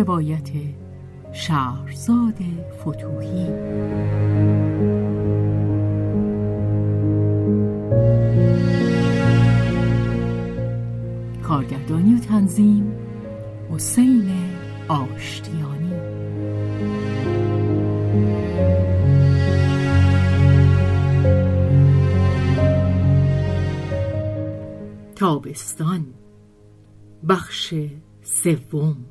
روایت شهرزاد فتوحی کارگردانی و تنظیم حسین آشتیانی. تابستان بخش سوم.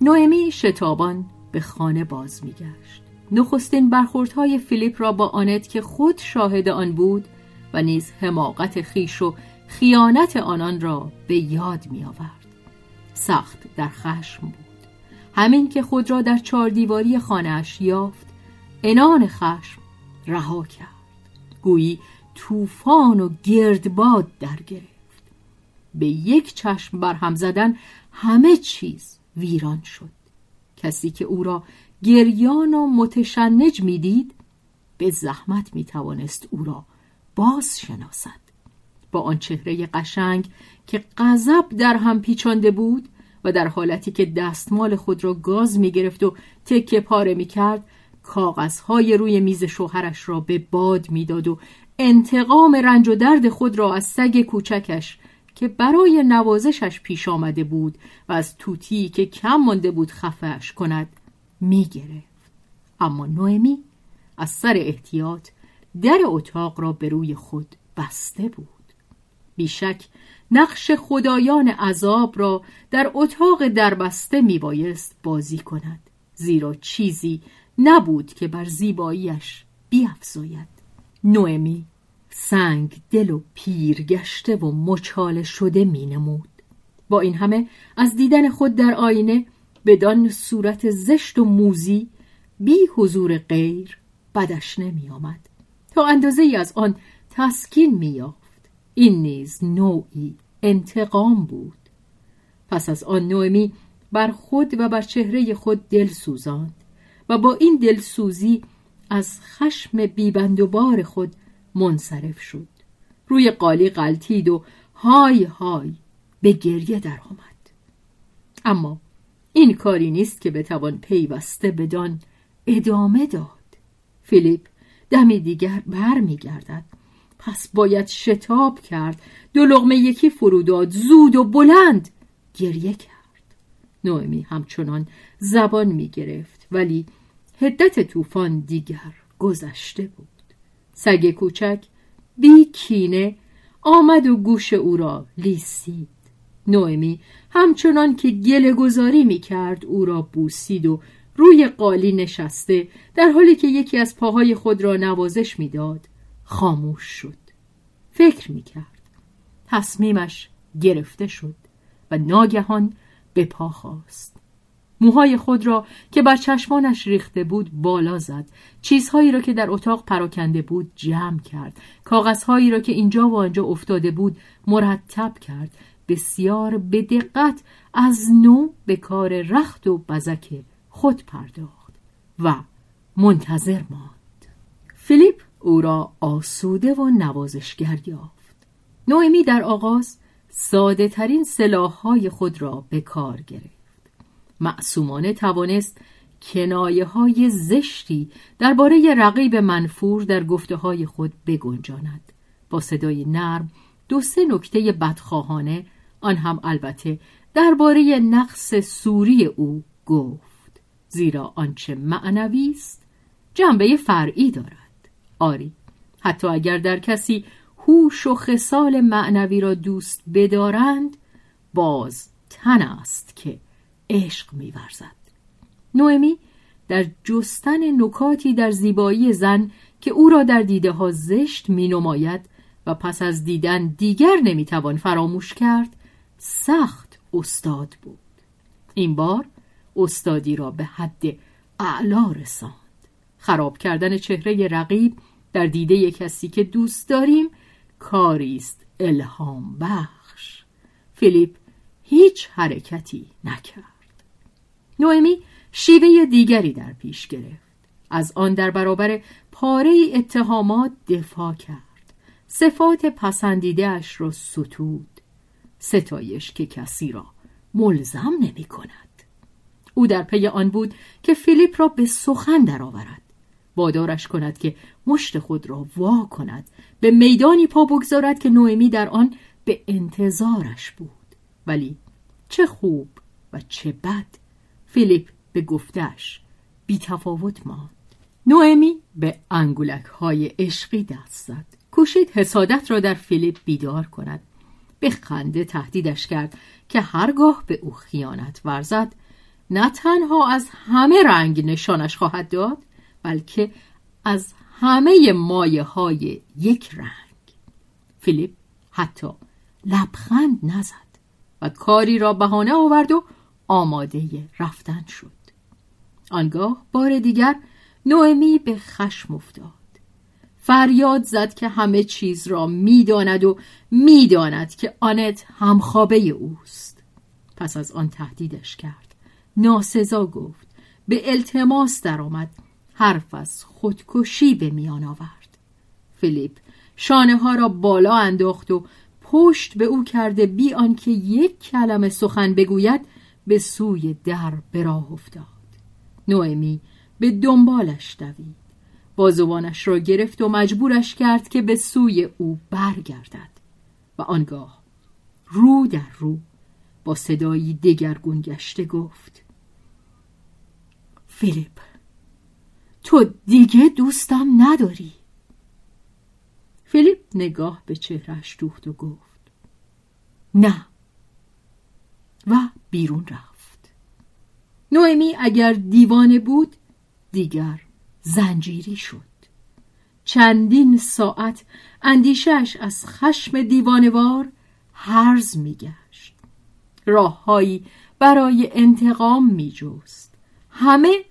نوئمی شتابان به خانه باز میگشت نخستین برخوردهای فیلیپ را با آنت که خود شاهد آن بود و نیز حماقت خیش و خیانت آنان را به یاد می آورد. سخت در خشم بود همین که خود را در چهار دیواری خانهاش یافت انان خشم رها کرد. گویی طوفان و گردباد در گرفت. به یک چشم برهم زدن همه چیز ویران شد. کسی که او را گریان و متشنج می‌دید به زحمت می‌توانست او را باز شناسد با آن چهره قشنگ که غضب در هم پیچانده بود و در حالتی که دستمال خود را گاز می‌گرفت و تکه پاره می‌کرد کاغذهای روی میز شوهرش را به باد می‌داد و انتقام رنج و درد خود را از سگ کوچکش که برای نوازشش پیش آمده بود و از توتی که کم مانده بود خفهش کند می‌گرفت. اما نوئمی از سر احتیاط در اتاق را به روی خود بسته بود. بیشک نقش خدایان عذاب را در اتاق دربسته میبایست بازی کند زیرا چیزی نبود که بر زیباییش بیافزاید نوئمی سنگ دل و پیر گشته و مچاله شده می نمود. با این همه از دیدن خود در آینه بدان صورت زشت و موزی بی حضور غیر بدش نمی آمد تا اندازه ای از آن تسکین می این نیز نوعی انتقام بود. پس از آن نوعمی بر خود و بر چهره خود دل سوزاند و با این دلسوزی از خشم بیبند و بار خود منصرف شد. روی قالی غلطید و های های به گریه در آمد اما این کاری نیست که بتوان پیوسته بدان ادامه داد. فیلیپ دمی دیگر بر پس باید شتاب کرد. دو لغمه یکی فروداد زود و بلند گریه کرد. نوئمی همچنان زبان می گرفت ولی هدت طوفان دیگر گذشته بود. سگ کوچک بی کینه آمد و گوش او را لیسید. نوئمی همچنان که گله گذاری می کرد او را بوسید و روی قالی نشسته در حالی که یکی از پاهای خود را نوازش می‌داد. خاموش شد. فکر می کرد تصمیمش گرفته شد و ناگهان به پا خواست موهای خود را که بر چشمانش ریخته بود بالا زد. چیزهایی را که در اتاق پراکنده بود جمع کرد. کاغذهایی را که اینجا و آنجا افتاده بود مرتب کرد. بسیار به دقت از نو به کار رخت و بزک خود پرداخت و منتظر ماند. فیلیپ او را آسوده و نوازشگر یافت. نوئمی در آغاز ساده ترین سلاح خود را به کار گرفت. معصومانه توانست کنایه های زشتی درباره رقیب منفور در گفته های خود بگنجاند. با صدای نرم دو سه نکته بدخواهانه آن هم البته درباره نقص سوری او گفت زیرا آنچه معنوی است جنبه فرعی دارد. آری. حتی اگر در کسی هوش و خصال معنوی را دوست بدارند باز تن است که عشق میورزد. نوئمی در جستن نکاتی در زیبایی زن که او را در دیده ها زشت می نماید و پس از دیدن دیگر نمی‌توان فراموش کرد سخت استاد بود. این بار استادی را به حد اعلا رساند. خراب کردن چهره رقیب در دیده کسی که دوست داریم کاری است. الهام بخش. فیلیپ هیچ حرکتی نکرد. نوئمی شیوه دیگری در پیش گرفت. از آن در برابر پاره اتهامات دفاع کرد. صفات پسندیده اش را ستود. ستایش که کسی را ملزم نمی کند او در پی آن بود که فیلیپ را به سخن درآورد. وادارش کند که مشت خود را وا کند. به میدانی پا بگذارد که نوئمی در آن به انتظارش بود. ولی چه خوب و چه بد فیلیپ به گفتش بی تفاوت ماند. نوئمی به انگولک های عشقی دست زد. کوشید حسادت را در فیلیپ بیدار کند. به خنده تهدیدش کرد که هرگاه به او خیانت ورزد نه تنها از همه رنگ نشانش خواهد داد بلکه از همه مایه های یک رنگ. فیلیپ حتی لبخند نزد و کاری را بهانه آورد و آماده رفتن شد. آنگاه بار دیگر نوئمی به خشم افتاد. فریاد زد که همه چیز را می‌داند و می‌داند که آنت همخوابه اوست. پس از آن تهدیدش کرد. ناسزا گفت. به التماس درآمد. حرف از خودکشی به میان آورد. فیلیپ شانه ها را بالا انداخت و پشت به او کرده بی آنکه یک کلمه سخن بگوید به سوی در به راه افتاد. نوئمی به دنبالش دوید. بازوانش را گرفت و مجبورش کرد که به سوی او برگردد و آنگاه رو در رو با صدایی دگرگون گشته گفت فیلیپ تو دیگه دوستم نداری. فیلیپ نگاه به چهرش دوخت و گفت نه. و بیرون رفت. نوئمی اگر دیوانه بود دیگر زنجیری شد. چندین ساعت اندیشش از خشم دیوانوار هرز میگشت. راههایی برای انتقام میجست. همه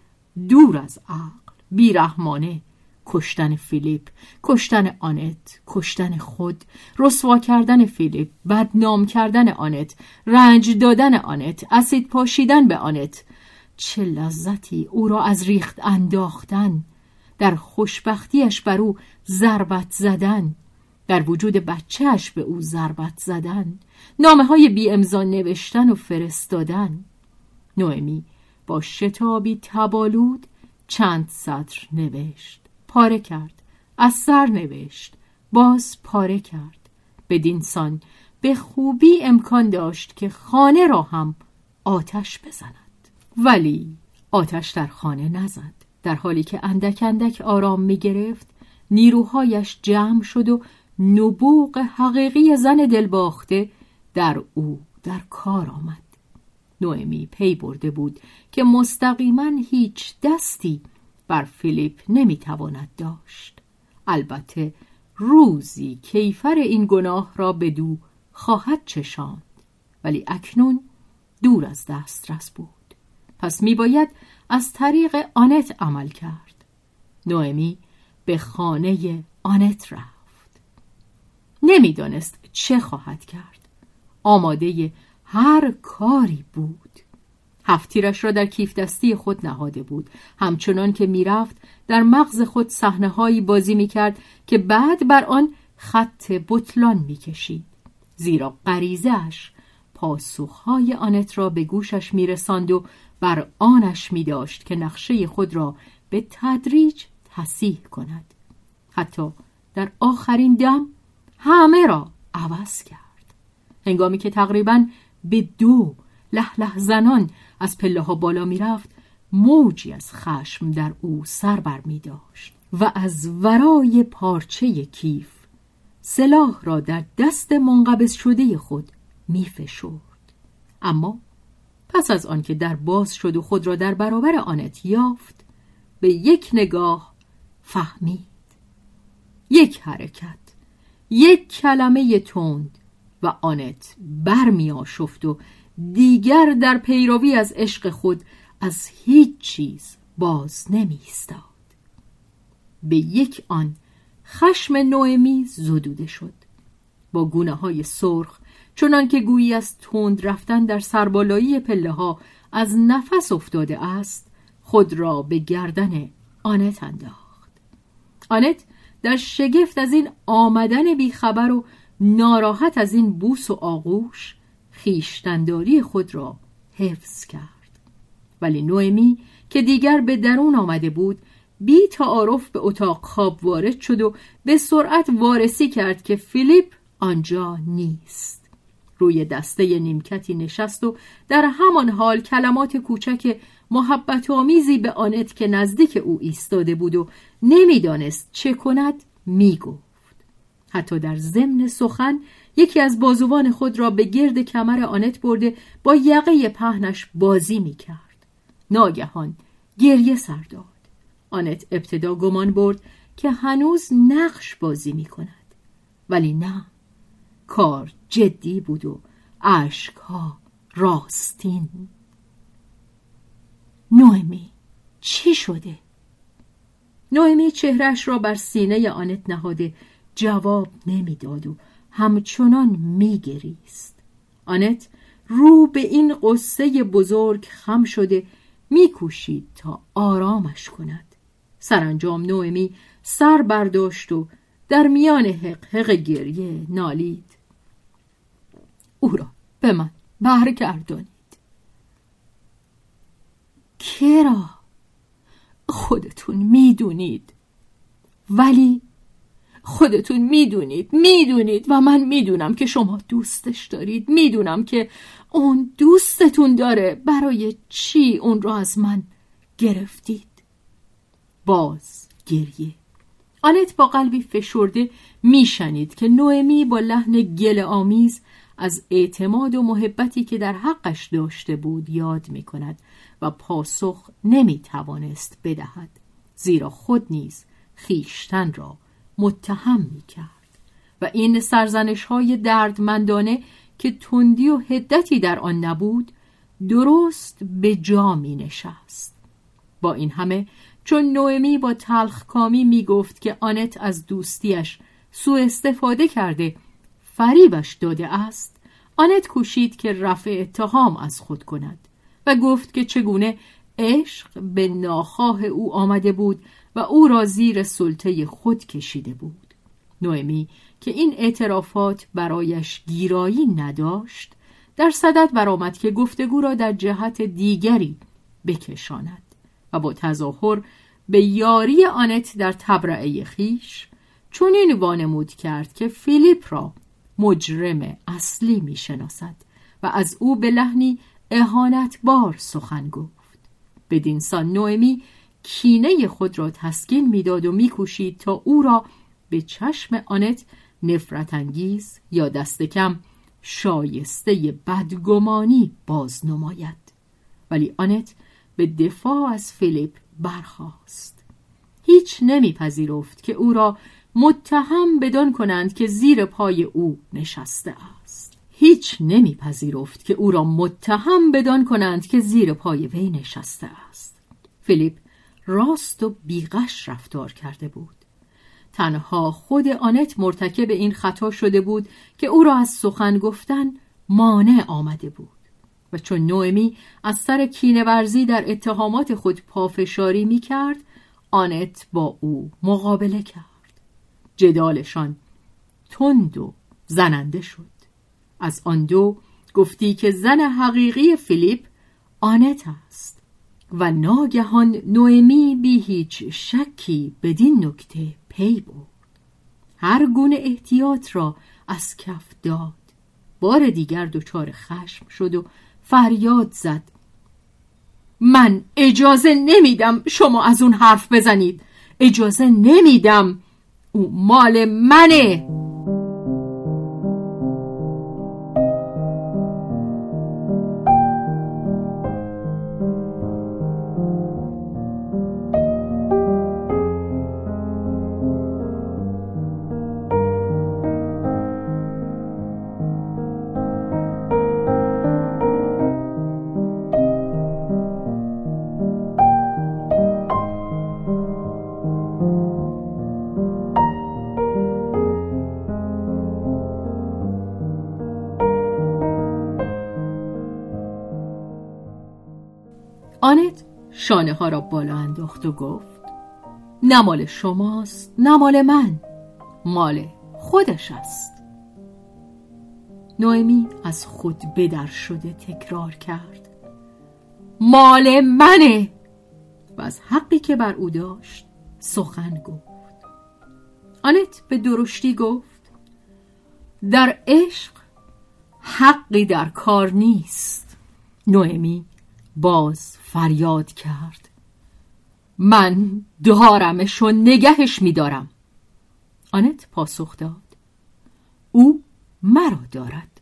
دور از عقل. بیرحمانه کشتن فیلیپ کشتن آنت کشتن خود رسوا کردن فیلیپ بدنام کردن آنت رنج دادن آنت اسید پاشیدن به آنت. چه لذتی او را از ریخت انداختن. در خوشبختیش بر او ضربت زدن. در وجود بچهش به او ضربت زدن. نامه های بی امضا نوشتن و فرستادن. نوئمی با شتابی تبالود چند سطر نوشت. پاره کرد. از سر نوشت. باز پاره کرد. بدین سان به خوبی امکان داشت که خانه را هم آتش بزند. ولی آتش در خانه نزد. در حالی که اندک اندک آرام می گرفت نیروهایش جمع شد و نبوغ حقیقی زن دلباخته در او در کار آمد. نوئمی پی برده بود که مستقیما هیچ دستی بر فیلیپ نمی‌تواند داشت. البته روزی کیفر این گناه را به دو خواهد چشاند ولی اکنون دور از دسترس بود. پس میباید از طریق آنت عمل کرد. نوئمی به خانه آنت رفت. نمی‌دانست چه خواهد کرد. آماده هر کاری بود. هفتیرش را در کیف دستی خود نهاده بود. همچنان که می‌رفت در مغز خود صحنه هایی بازی می‌کرد که بعد بر آن خط بطلان می‌کشید. زیرا غریزهاش پاسخهای آنت را به گوشش میرساند و بر آنش می داشت که نقشه خود را به تدریج تصیح کند. حتی در آخرین دم همه را عوض کرد. هنگامی که تقریبا به دو له له زنان از پله ها بالا می رفت موجی از خشم در او سر بر می داشت و از ورای پارچه کیف سلاح را در دست منقبض شده خود می فشرد. اما پس از آنکه در باز شد و خود را در برابر آنت یافت به یک نگاه فهمید یک حرکت یک کلمه تند و آنت برمی آشفت و دیگر در پیروی از عشق خود از هیچ چیز باز نمی استاد. به یک آن خشم نوئمی زدوده شد با گونه های سرخ چنان که گویی از تند رفتن در سربالایی پله ها از نفس افتاده است خود را به گردن آنت انداخت آنت در شگفت از این آمدن بیخبر و ناراحت از این بوس و آغوش خیشتنداری خود را حفظ کرد. ولی نوئمی که دیگر به درون آمده بود بی تعارف به اتاق خواب وارد شد و به سرعت وارسی کرد که فیلیپ آنجا نیست. روی دسته نیمکتی نشست و در همان حال کلمات کوچک محبت آمیزی به آنت که نزدیک او ایستاده بود و نمی‌دانست چه کند می‌گفت. حتی در ضمن سخن یکی از بازوان خود را به گرد کمر آنت برده با یقه پهنش بازی می کرد. ناگهان گریه سر داد. آنت ابتدا گمان برد که هنوز نقش بازی می کند. ولی نه. کار جدی بود و ها راستین. نوئمی چی شده؟ نوئمی چهرش را بر سینه آنت نهاده جواب نمی‌داد و همچنان میگریست. آنت رو به این قصه بزرگ خم شده میکوشید تا آرامش کند. سرانجام نوئمی سر برداشت و در میان حق حق گریه نالید. او را به من برگردانید. کرا خودتون می‌دونید. ولی خودتون می‌دونید می‌دونید و من می‌دونم که شما دوستش دارید. می‌دونم که اون دوستتون داره. برای چی اون را از من گرفتید؟ باز گریه. آنت با قلبی فشرده میشنید که نوئمی با لحن گل آمیز از اعتماد و محبتی که در حقش داشته بود یاد می کند و پاسخ نمی توانست بدهد. زیرا خود نیز خیشتن را متهم می کرد و این سرزنش های دردمندانه که تندی و هدتی در آن نبود درست به جا می نشست با این همه چون نوئمی با تلخ کامی می گفت که آنت از دوستیش سوء استفاده کرده فریبش داده است آنت کوشید که رفع اتهام از خود کند و گفت که چگونه عشق به ناخواه او آمده بود و او را زیر سلطه خود کشیده بود. نوئمی که این اعترافات برایش گیرایی نداشت در صدد برآمد که گفتگو را در جهت دیگری بکشاند و با تظاهر به یاری آنت در تبرعه خیش چون این وانمود کرد که فیلیپ را مجرم اصلی می‌شناسد و از او به لحنی اهانتبار سخن گفت. بدین سان نوئمی کینه خود را تسکین می‌داد و میکوشید تا او را به چشم آنت نفرت انگیز یا دست کم شایسته بدگمانی باز نماید. ولی آنت به دفاع از فیلیپ برخاست. هیچ نمیپذیرفت که او را متهم بدان کنند که زیر پای او نشسته است. هیچ نمیپذیرفت که او را متهم بدان کنند که زیر پای وی نشسته است. فیلیپ راست و بیغش رفتار کرده بود. تنها خود آنت مرتکب این خطا شده بود که او را از سخن گفتن مانع آمده بود. و چون نوئمی از سر کینورزی در اتهامات خود پافشاری می کرد آنت با او مقابله کرد. جدالشان تند و زننده شد. از آن دو گفتی که زن حقیقی فیلیپ آنت است. و ناگهان نوئمی بی هیچ شکی بدین نکته پی برد. هر گونه احتیاط را از کف داد. بار دیگر دچار خشم شد و فریاد زد. من اجازه نمیدم شما از اون حرف بزنید. اجازه نمیدم. او مال منه. و گفت نه مال شماست نه مال من مال خودش است. نوئمی از خود بدر شده تکرار کرد مال منه. و از حقی که بر او داشت سخن گفت. آنت به درشتی گفت در عشق حقی در کار نیست. نوئمی باز فریاد کرد. من دارمش و نگهش میدارم. آنت پاسخ داد. او مرا دارد.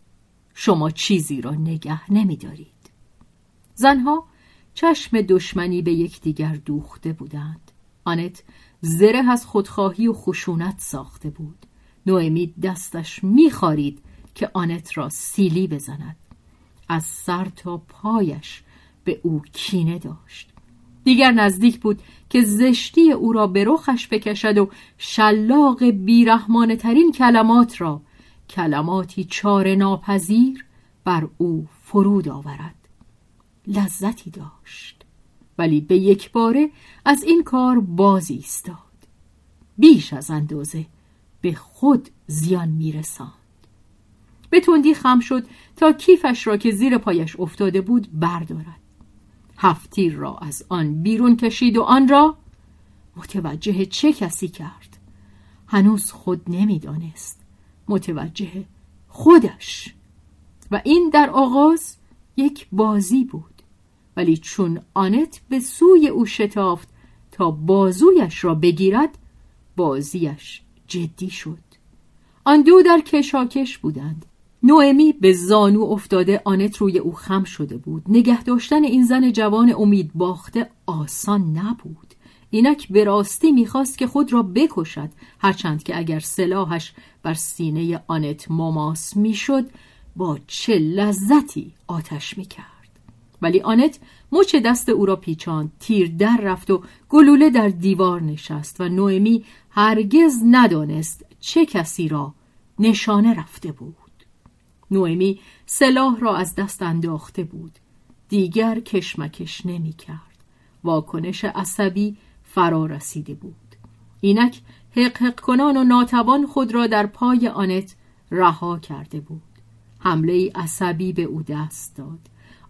شما چیزی را نگه نمیدارید. زنها چشم دشمنی به یکدیگر دوخته بودند. آنت زره از خودخواهی و خشونت ساخته بود. نوئمی دستش میخارید که آنت را سیلی بزند. از سر تا پایش به او کینه داشت. دیگر نزدیک بود که زشتی او را به رخش بکشد و شلاق بیرحمانه ترین کلمات را کلماتی چار ناپذیر بر او فرود آورد. لذتی داشت. ولی به یک باره از این کار بازی ایستاد. بیش از اندازه به خود زیان میرساند. به تندی خم شد تا کیفش را که زیر پایش افتاده بود بردارد. هفتیر را از آن بیرون کشید و آن را متوجه چه کسی کرد؟ هنوز خود نمی‌دانست. متوجه خودش. و این در آغاز یک بازی بود. ولی چون آنت به سوی او شتافت تا بازویش را بگیرد بازیش جدی شد. آن دو در کشاکش بودند. نوئمی به زانو افتاده آنت روی او خم شده بود. نگه داشتن این زن جوان امید باخته آسان نبود. اینک به راستی می‌خواست که خود را بکشد. هرچند که اگر سلاحش بر سینه آنت مماس می‌شد با چه لذتی آتش می‌کرد. ولی آنت مچ دست او را پیچاند تیر در رفت و گلوله در دیوار نشست و نوئمی هرگز ندانست چه کسی را نشانه رفته بود. نوئمی سلاح را از دست انداخته بود. دیگر کشمکش نمی کرد. واکنش عصبی فرا رسیده بود. اینک حق کنان و ناتوان خود را در پای آنت رها کرده بود. حمله عصبی به او دست داد.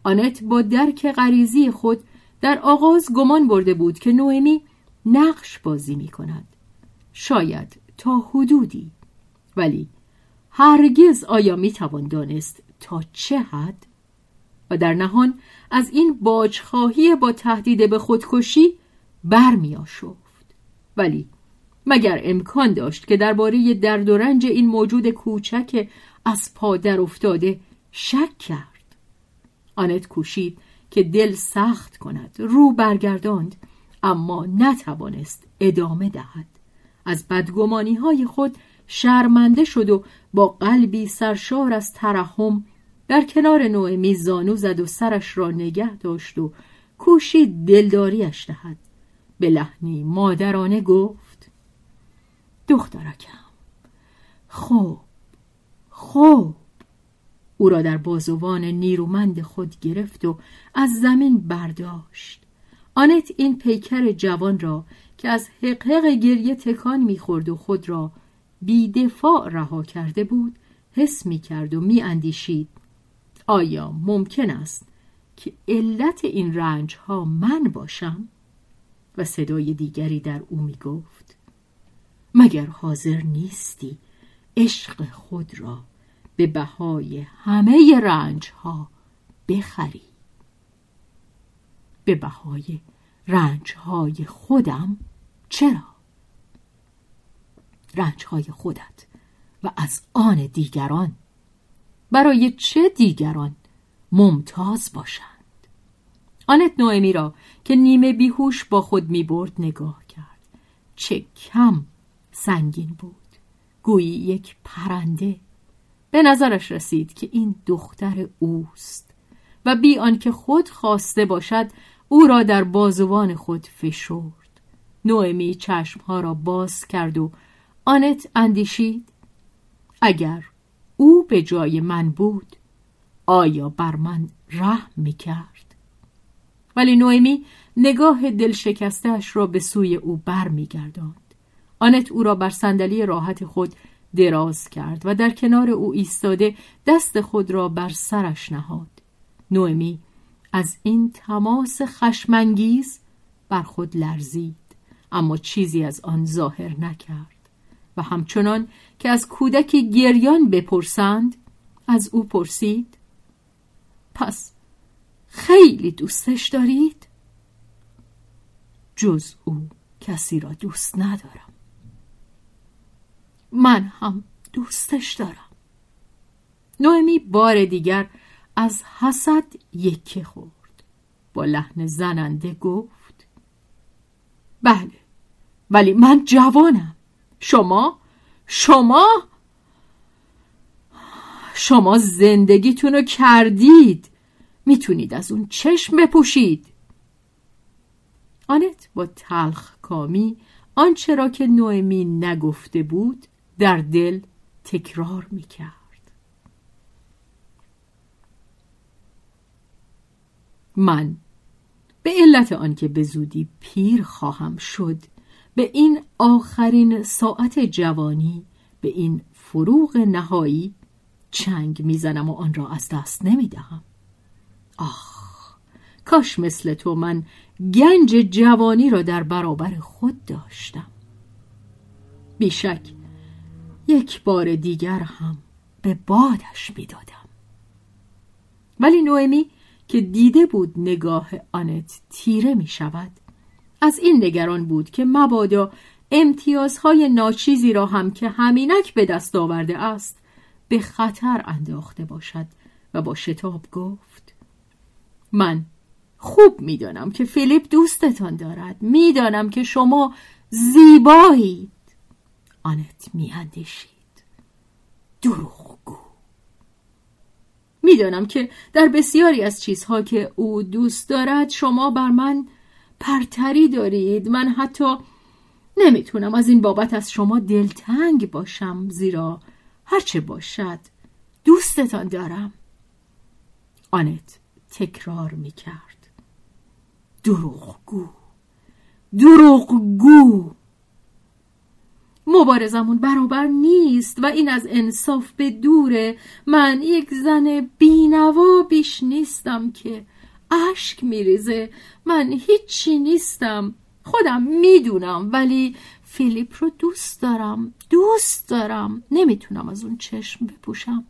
آنت با درک غریزی خود در آغاز گمان برده بود که نوئمی نقش بازی می کند. شاید تا حدودی. ولی هرگز آیا می توان دانست تا چه حد؟ و در نهان از این باجخواهی با تهدید به خودکشی برمی آشفت. ولی مگر امکان داشت که درباره درد و رنج این موجود کوچک از پا در افتاده شک کرد؟ آنت کوشید که دل سخت کند رو برگرداند اما نتوانست ادامه دهد. از بدگمانی های خود شرمنده شد و با قلبی سرشار از ترحم در کنار نوئمی زانو زد و سرش را نگه داشت و کوشید دلداریش دهد. به لحنی مادرانه گفت دخترکم خوب خوب. او را در بازوان نیرومند خود گرفت و از زمین برداشت. آنت این پیکر جوان را که از حقحق گریه تکان می‌خورد و خود را بیدفاع رها کرده بود حس می کرد و می اندیشید آیا ممکن است که علت این رنج ها من باشم؟ و صدای دیگری در او می گفت مگر حاضر نیستی عشق خود را به بهای همه رنج ها بخری به بهای رنج های خودم چرا؟ رنج های خودت و از آن دیگران. برای چه دیگران ممتاز باشند؟ آنت نوئمی را که نیمه بیهوش با خود می برد نگاه کرد. چه کم سنگین بود. گویی یک پرنده. به نظرش رسید که این دختر اوست و بی آنکه خود خواسته باشد او را در بازوان خود فشرد. نوئمی چشمها را باز کرد و آنت اندیشید؟ اگر او به جای من بود آیا بر من رحم می کرد ولی نوئمی نگاه دل شکستش را به سوی او بر می گرداند. آنت او را بر صندلی راحت خود دراز کرد و در کنار او ایستاده دست خود را بر سرش نهاد. نوئمی از این تماس خشمانگیز بر خود لرزید اما چیزی از آن ظاهر نکرد. و همچنان که از کودکی گریان بپرسند از او پرسید پس خیلی دوستش دارید؟ جز او کسی را دوست ندارم. من هم دوستش دارم. نومی بار دیگر از حسد یکی خورد. با لحن زننده گفت بله ولی من جوانم. شما؟ شما؟ شما زندگیتون رو کردید. می‌تونید از اون چشم بپوشید. آنت با تلخ کامی آنچه را که نوئمی نگفته بود در دل تکرار می‌کرد. من به علت آنکه به زودی پیر خواهم شد به این آخرین ساعت جوانی به این فروغ نهایی چنگ می‌زنم و آن را از دست نمی‌دهم. آخ کاش مثل تو من گنج جوانی را در برابر خود داشتم. بیشک یک بار دیگر هم به بادش می‌دادم. ولی نوئمی که دیده بود نگاه آنت تیره می شود از این نگران بود که مبادا امتیازهای ناچیزی را هم که همینک به دست آورده است به خطر انداخته باشد و با شتاب گفت من خوب می‌دانم که فیلیپ دوستتان دارد. می‌دانم که شما زیبایید. آنت میاندیشید. دروغگو. می‌دانم که در بسیاری از چیزها که او دوست دارد شما بر من پرتری دارید. من حتی نمی‌تونم از این بابت از شما دلتنگ باشم زیرا هرچه باشد دوستتان دارم. آنت تکرار می‌کرد. دروغگو. دروغگو. مبارزمون برابر نیست و این از انصاف به دوره. من یک زن بینوا بیش نیستم که اشک میریزه. من هیچی نیستم. خودم می‌دونم ولی فیلیپ رو دوست دارم. دوست دارم. نمی‌تونم از اون چشم بپوشم.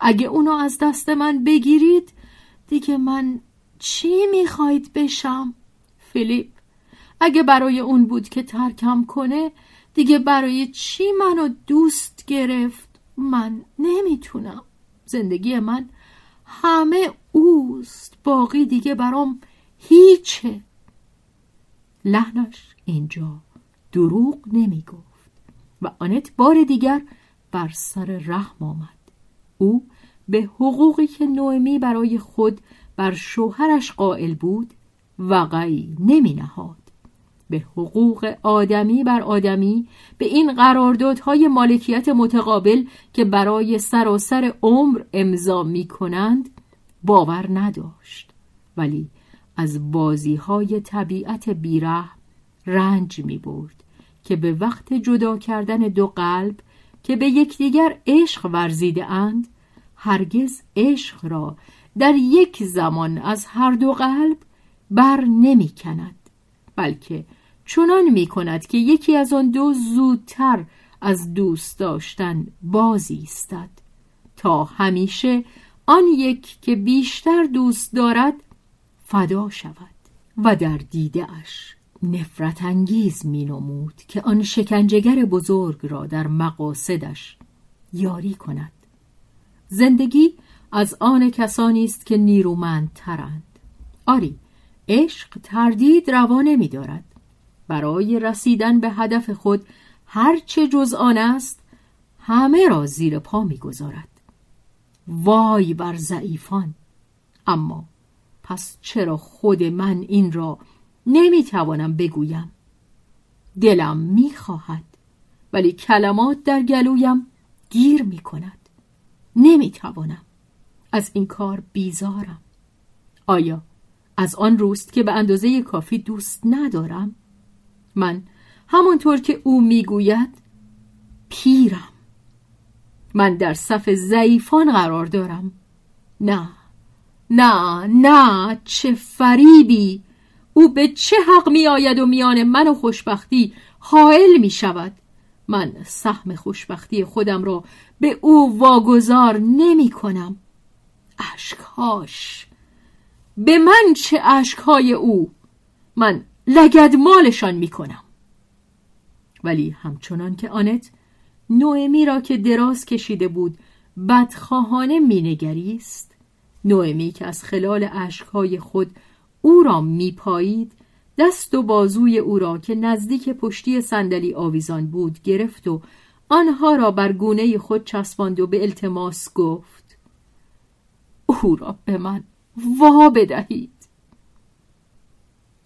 اگه اونو از دست من بگیرید دیگه من چی می‌خواید بشم؟ فیلیپ اگه برای اون بود که ترکم کنه دیگه برای چی منو دوست گرفت؟ من نمی‌تونم. زندگی من همه اوست باقی دیگه برام هیچه. لحنش اینجا دروغ نمی گفت و آنت بار دیگر بر سر رحم آمد. او به حقوقی که نوئمی برای خود بر شوهرش قائل بود وقعی نمی نهاد به حقوق آدمی بر آدمی به این قراردادهای مالکیت متقابل که برای سراسر عمر امضا می کنند باور نداشت ولی از بازی های طبیعت بیره رنج می برد که به وقت جدا کردن دو قلب که به یکدیگر عشق ورزیده اند هرگز عشق را در یک زمان از هر دو قلب بر نمی کند بلکه چنان می کند که یکی از آن دو زودتر از دوست داشتن بازی استد تا همیشه آن یک که بیشتر دوست دارد فدا شود و در دیده اش نفرت انگیز می نمود که آن شکنجگر بزرگ را در مقاصدش یاری کند. زندگی از آن کسانی است که نیرومندترند. آری عشق تردید روا نمی دارد. برای رسیدن به هدف خود هرچه جز آن است همه را زیر پا می‌گذارد وای بر ضعیفان. اما پس چرا خود من این را نمی‌توانم بگویم؟ دلم می‌خواهد ولی کلمات در گلویم گیر می‌کند. نمی‌توانم. از این کار بیزارم. آیا از آن روست که به اندازه کافی دوست ندارم؟ من همانطور که او می‌گوید پیرم. من در صف ضعیفان قرار دارم. نه نه نه چه فریبی. او به چه حق می آید و میان من و خوشبختی حائل می شود من سهم خوشبختی خودم را به او واگذار نمی کنم اشکهاش. به من چه اشکهای او؟ من لگد مالشان می کنم ولی همچنان که آنت نوئمی را که دراز کشیده بود بدخواهانه مینگریست. نوئمی که از خلال اشکهای خود او را میپایید دست و بازوی او را که نزدیک پشتی صندلی آویزان بود گرفت و آنها را بر گونه خود چسباند و به التماس گفت او را به من وا بدهید.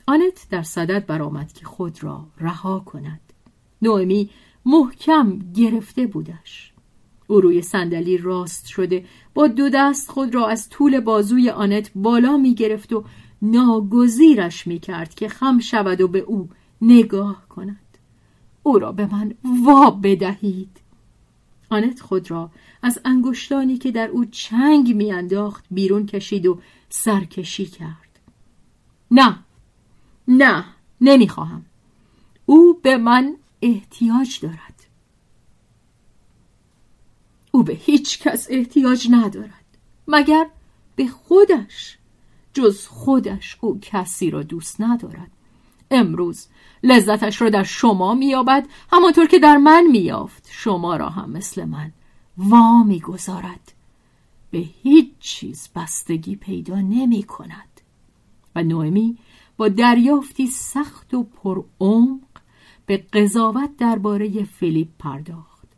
آنت در صدد برآمد که خود را رها کند. نومی محکم گرفته بودش. او روی صندلی راست شده با دو دست خود را از طول بازوی آنت بالا می گرفت و ناگزیرش می کرد که خم شود و به او نگاه کند. او را به من وا بدهید. آنت خود را از انگشتانی که در او چنگ میانداخت بیرون کشید و سرکشی کرد. نه نه نمی‌خواهم او به من احتیاج دارد. او به هیچ کس احتیاج ندارد مگر به خودش جز خودش او کسی را دوست ندارد. امروز لذتش را در شما مییابد همانطور که در من میافت شما را هم مثل من وا می‌گذارد به هیچ چیز بستگی پیدا نمی کند و نومی با دریافتی سخت و پرعمق به قضاوت درباره فیلیپ پرداخت.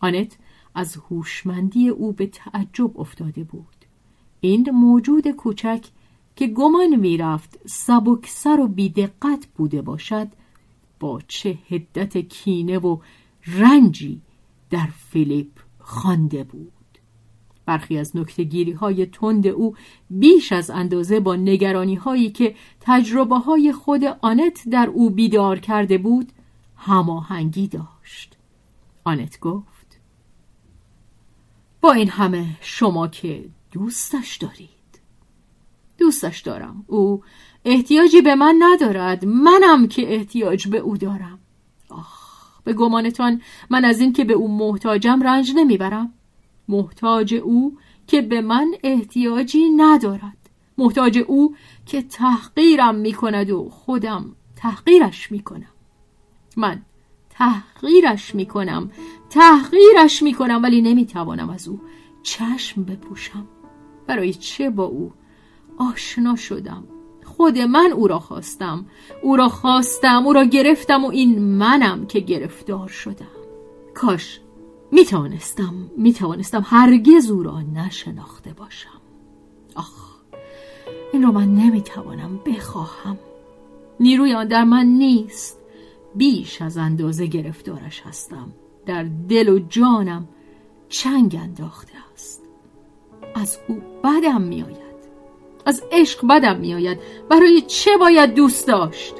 آنت از هوشمندی او به تعجب افتاده بود. این موجود کوچک که گمان می‌رفت سبکسر و بیدقت بوده باشد با چه هدت کینه و رنجی در فیلیپ خوانده بود. برخی از نکتگیری های تند او بیش از اندازه با نگرانی هایی که تجربه های خود آنت در او بیدار کرده بود هماهنگی داشت. آنت گفت با این همه شما که دوستش دارید. دوستش دارم. او احتیاجی به من ندارد. منم که احتیاج به او دارم. آخ به گمانتان من از این که به او محتاجم رنج نمی‌برم. محتاج او که به من احتیاجی ندارد. محتاج او که تحقیرم می‌کند و خودم تحقیرش می‌کنم. من تحقیرش می‌کنم تحقیرش می‌کنم ولی نمی‌توانم از او چشم بپوشم. برای چه با او؟ آشنا شدم. خود من او را خواستم. او را خواستم او را گرفتم و این منم که گرفتار شدم. کاش می‌توانستم می‌توانستم هرگز او را نشناخته باشم. آخ این را من نمی‌توانم بخواهم. نیروی آن در من نیست. بیش از اندازه گرفتارش هستم. در دل و جانم چنگ انداخته است. از او بدم میآید. از عشق بدم میآید. برای چه باید دوست داشت؟